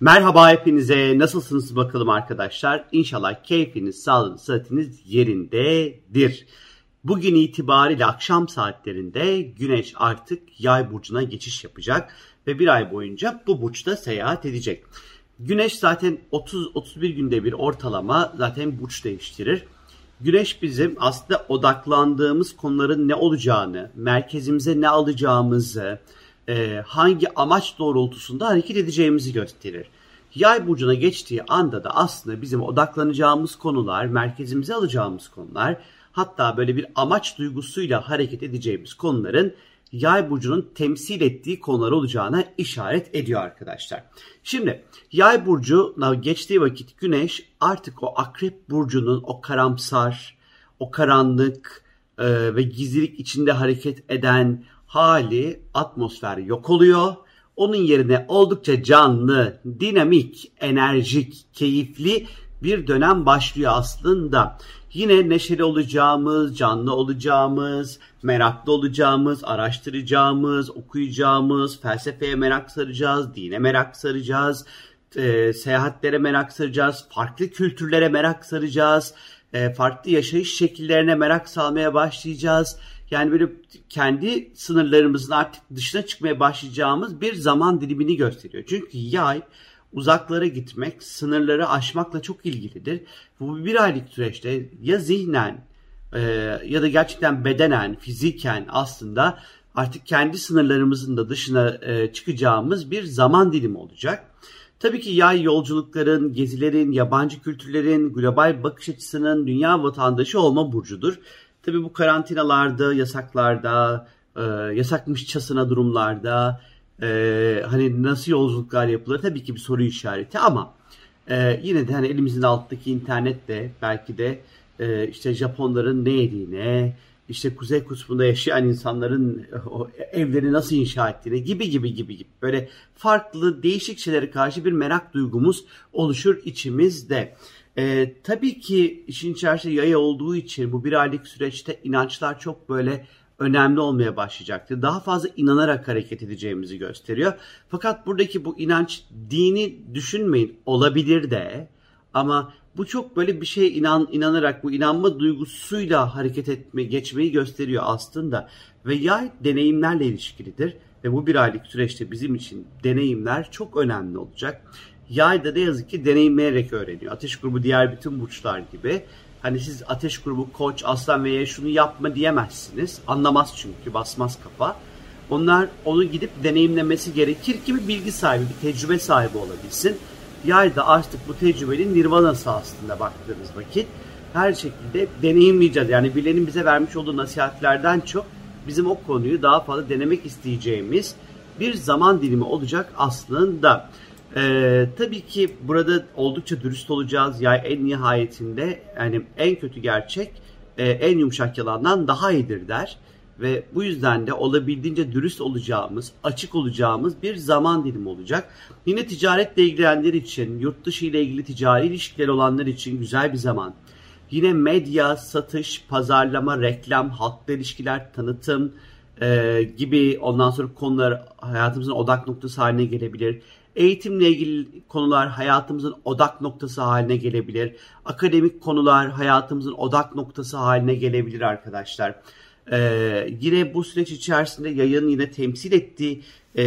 Merhaba hepinize. Nasılsınız bakalım arkadaşlar? İnşallah keyfiniz, sağlığınız, sıhhatiniz yerindedir. Bugün itibariyle akşam saatlerinde Güneş artık Yay burcuna geçiş yapacak ve bir ay boyunca bu burçta seyahat edecek. Güneş zaten 30-31 günde bir ortalama zaten burç değiştirir. Güneş bizim aslında odaklandığımız konuların ne olacağını, merkezimize ne alacağımızı, e, hangi amaç doğrultusunda hareket edeceğimizi gösterir. Yay burcuna geçtiği anda da aslında bizim odaklanacağımız konular, merkezimize alacağımız konular, hatta böyle bir amaç duygusuyla hareket edeceğimiz konuların yay burcunun temsil ettiği konular olacağına işaret ediyor arkadaşlar. Şimdi yay burcuna geçtiği vakit güneş artık o akrep burcunun o karamsar, o karanlık e, ve gizlilik içinde hareket eden hali atmosfer yok oluyor. Onun yerine oldukça canlı, dinamik, enerjik, keyifli bir dönem başlıyor aslında. Yine neşeli olacağımız, canlı olacağımız, meraklı olacağımız, araştıracağımız, okuyacağımız, felsefeye merak saracağız, dine merak saracağız, e, seyahatlere merak saracağız, farklı kültürlere merak saracağız, e, farklı yaşayış şekillerine merak salmaya başlayacağız. Yani böyle kendi sınırlarımızın artık dışına çıkmaya başlayacağımız bir zaman dilimini gösteriyor. Çünkü yay uzaklara gitmek, sınırları aşmakla çok ilgilidir. Bu bir aylık süreçte ya zihnen e, ya da gerçekten bedenen, fiziken aslında artık kendi sınırlarımızın da dışına e, çıkacağımız bir zaman dilimi olacak. Tabii ki yay yolculukların, gezilerin, yabancı kültürlerin, global bakış açısının dünya vatandaşı olma burcudur. Tabii bu karantinalarda, yasaklarda, e, yasakmışçasına durumlarda e, hani nasıl yolculuklar yapılır? Tabii ki bir soru işareti ama e, yine de hani elimizin altındaki internetle belki de e, işte Japonların ne yediğine, işte Kuzey Kutbu'nda yaşayan insanların o evleri nasıl inşa ettiğine gibi gibi gibi gibi böyle farklı değişik şeylere karşı bir merak duygumuz oluşur içimizde. Ee, tabii ki işin içerisinde yaya olduğu için bu bir aylık süreçte inançlar çok böyle önemli olmaya başlayacaktır. Daha fazla inanarak hareket edeceğimizi gösteriyor. Fakat buradaki bu inanç dini düşünmeyin olabilir de ama bu çok böyle bir şeye inan, inanarak bu inanma duygusuyla hareket etme geçmeyi gösteriyor aslında. Ve yay deneyimlerle ilişkilidir. Ve bu bir aylık süreçte bizim için deneyimler çok önemli olacak. Yay da ne yazık ki deneyimleyerek öğreniyor. Ateş grubu diğer bütün burçlar gibi. Hani siz ateş grubu koç, aslan veya şunu yapma diyemezsiniz. Anlamaz çünkü basmaz kafa. Onlar onu gidip deneyimlemesi gerekir ki bir bilgi sahibi, bir tecrübe sahibi olabilsin. Yay da artık bu tecrübenin nirvanası aslında baktığınız vakit. Her şekilde deneyimleyeceğiz. Yani birilerinin bize vermiş olduğu nasihatlerden çok bizim o konuyu daha fazla denemek isteyeceğimiz bir zaman dilimi olacak aslında. Ee, tabii ki burada oldukça dürüst olacağız. Yani en nihayetinde yani en kötü gerçek e, en yumuşak yalandan daha iyidir der. Ve bu yüzden de olabildiğince dürüst olacağımız, açık olacağımız bir zaman dilimi olacak. Yine ticaretle ilgilenenler için, yurt dışı ile ilgili ticari ilişkiler olanlar için güzel bir zaman. Yine medya, satış, pazarlama, reklam, halkla ilişkiler, tanıtım e, gibi ondan sonra konular hayatımızın odak noktası haline gelebilir. Eğitimle ilgili konular hayatımızın odak noktası haline gelebilir. Akademik konular hayatımızın odak noktası haline gelebilir arkadaşlar. Ee, yine bu süreç içerisinde yayın yine temsil ettiği e,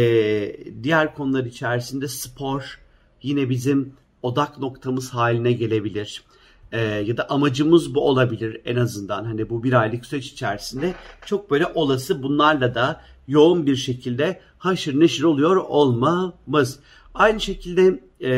diğer konular içerisinde spor yine bizim odak noktamız haline gelebilir. Ee, ya da amacımız bu olabilir en azından hani bu bir aylık süreç içerisinde çok böyle olası bunlarla da yoğun bir şekilde haşır neşir oluyor olmamız. Aynı şekilde e,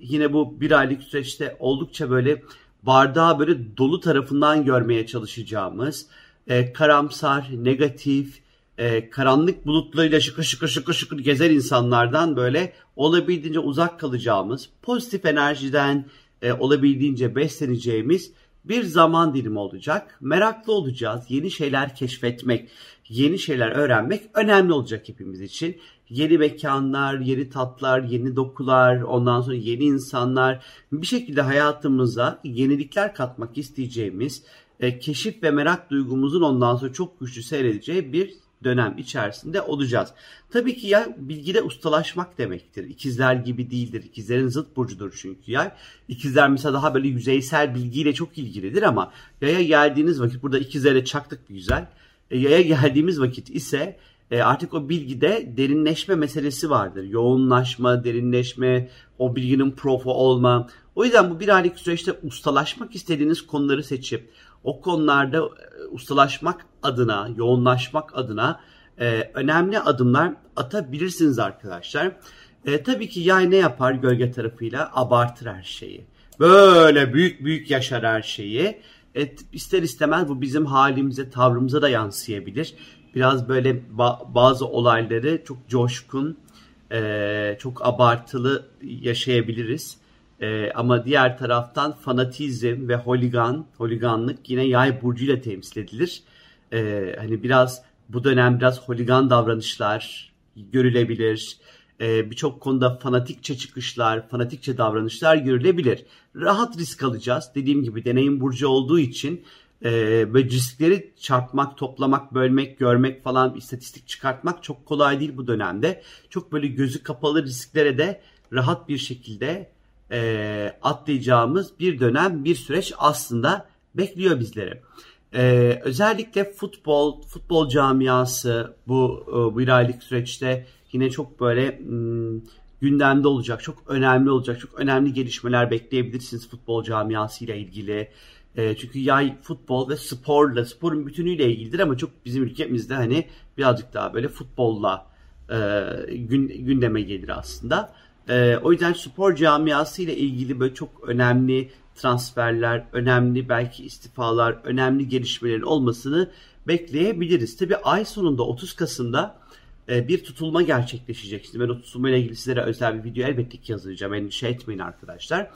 yine bu bir aylık süreçte oldukça böyle bardağı böyle dolu tarafından görmeye çalışacağımız e, karamsar, negatif, e, karanlık bulutlarıyla şıkır şıkır şıkır şıkır gezer insanlardan böyle olabildiğince uzak kalacağımız, pozitif enerjiden e, olabildiğince besleneceğimiz bir zaman dilimi olacak. Meraklı olacağız. Yeni şeyler keşfetmek, yeni şeyler öğrenmek önemli olacak hepimiz için. Yeni mekanlar, yeni tatlar, yeni dokular, ondan sonra yeni insanlar bir şekilde hayatımıza yenilikler katmak isteyeceğimiz e, keşif ve merak duygumuzun ondan sonra çok güçlü seyredeceği bir dönem içerisinde olacağız. Tabii ki yay bilgide ustalaşmak demektir. İkizler gibi değildir. İkizlerin zıt burcudur çünkü yay. İkizler mesela daha böyle yüzeysel bilgiyle çok ilgilidir ama yaya geldiğiniz vakit burada ikizlere çaktık bir güzel. E, yaya geldiğimiz vakit ise e, artık o bilgide derinleşme meselesi vardır. Yoğunlaşma, derinleşme, o bilginin profu olma. O yüzden bu bir aylık süreçte ustalaşmak istediğiniz konuları seçip o konularda e, ustalaşmak adına, yoğunlaşmak adına e, önemli adımlar atabilirsiniz arkadaşlar. E, tabii ki yay ne yapar gölge tarafıyla? Abartır her şeyi. Böyle büyük büyük yaşar her şeyi. Et, ister istemez bu bizim halimize, tavrımıza da yansıyabilir. Biraz böyle ba- bazı olayları çok coşkun, e, çok abartılı yaşayabiliriz. E, ama diğer taraftan fanatizm ve holigan, holiganlık yine yay burcuyla temsil edilir. E, hani biraz bu dönem biraz holigan davranışlar görülebilir. E, Birçok konuda fanatikçe çıkışlar, fanatikçe davranışlar görülebilir. Rahat risk alacağız. Dediğim gibi deneyim burcu olduğu için e, böyle riskleri çarpmak, toplamak, bölmek, görmek falan istatistik çıkartmak çok kolay değil bu dönemde. Çok böyle gözü kapalı risklere de rahat bir şekilde e, atlayacağımız bir dönem, bir süreç aslında bekliyor bizleri. Ee, özellikle futbol, futbol camiası bu bu bir aylık süreçte yine çok böyle m, gündemde olacak, çok önemli olacak, çok önemli gelişmeler bekleyebilirsiniz futbol camiası ile ilgili. E, çünkü yay futbol ve sporla, sporun bütünüyle ilgilidir ama çok bizim ülkemizde hani birazcık daha böyle futbolla e, gün, gündeme gelir aslında. E, o yüzden spor camiası ile ilgili böyle çok önemli transferler, önemli belki istifalar, önemli gelişmelerin olmasını bekleyebiliriz. Tabi ay sonunda 30 Kasım'da e, bir tutulma gerçekleşecek. Şimdi ben o tutulma ile ilgili sizlere özel bir video elbette ki yazacağım. Endişe etmeyin arkadaşlar.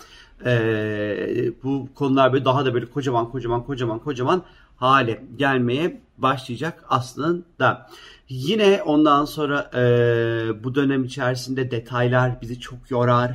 E, bu konular böyle daha da böyle kocaman kocaman kocaman kocaman hale gelmeye başlayacak aslında. Yine ondan sonra e, bu dönem içerisinde detaylar bizi çok yorar.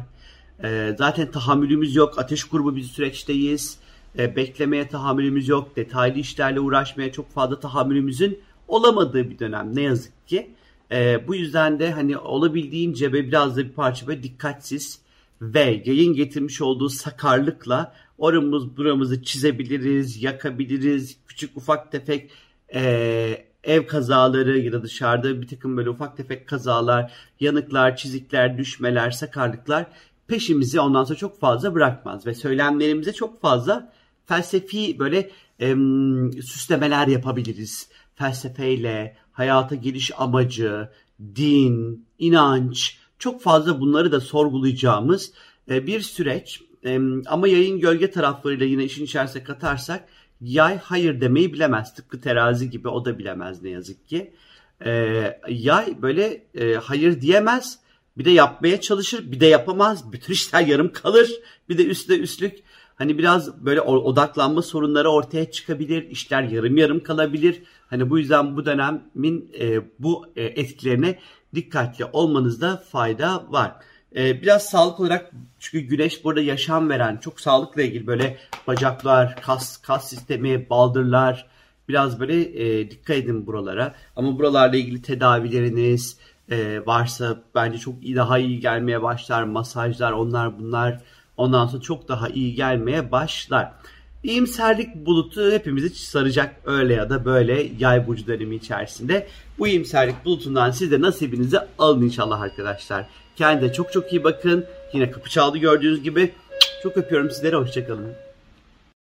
Zaten tahammülümüz yok. Ateş grubu bir süreçteyiz. Beklemeye tahammülümüz yok. Detaylı işlerle uğraşmaya çok fazla tahammülümüzün olamadığı bir dönem ne yazık ki. E, bu yüzden de hani olabildiğince ve biraz da bir parça böyle dikkatsiz ve yayın getirmiş olduğu sakarlıkla oramız buramızı çizebiliriz, yakabiliriz. Küçük ufak tefek e, ev kazaları ya da dışarıda bir takım böyle ufak tefek kazalar, yanıklar, çizikler, düşmeler, sakarlıklar peşimizi ondan sonra çok fazla bırakmaz ve söylemlerimize çok fazla felsefi böyle e, süslemeler yapabiliriz. Felsefeyle, hayata geliş amacı, din, inanç çok fazla bunları da sorgulayacağımız e, bir süreç. Ama yayın gölge taraflarıyla yine işin içerisine katarsak yay hayır demeyi bilemez. Tıpkı terazi gibi o da bilemez ne yazık ki. E, yay böyle e, hayır diyemez. Bir de yapmaya çalışır, bir de yapamaz. Bütün işler yarım kalır. Bir de üstte üstlük hani biraz böyle odaklanma sorunları ortaya çıkabilir. İşler yarım yarım kalabilir. Hani bu yüzden bu dönemin e, bu e, etkilerine dikkatli olmanızda fayda var. E, biraz sağlık olarak çünkü güneş burada yaşam veren çok sağlıkla ilgili böyle bacaklar, kas kas sistemi, baldırlar biraz böyle e, dikkat edin buralara. Ama buralarla ilgili tedavileriniz e, varsa bence çok daha iyi gelmeye başlar. Masajlar onlar bunlar ondan sonra çok daha iyi gelmeye başlar. İyimserlik bulutu hepimizi saracak öyle ya da böyle yay burcu dönemi içerisinde. Bu iyimserlik bulutundan siz de nasibinizi alın inşallah arkadaşlar. Kendinize çok çok iyi bakın. Yine kapı çaldı gördüğünüz gibi. Çok öpüyorum sizlere. Hoşçakalın.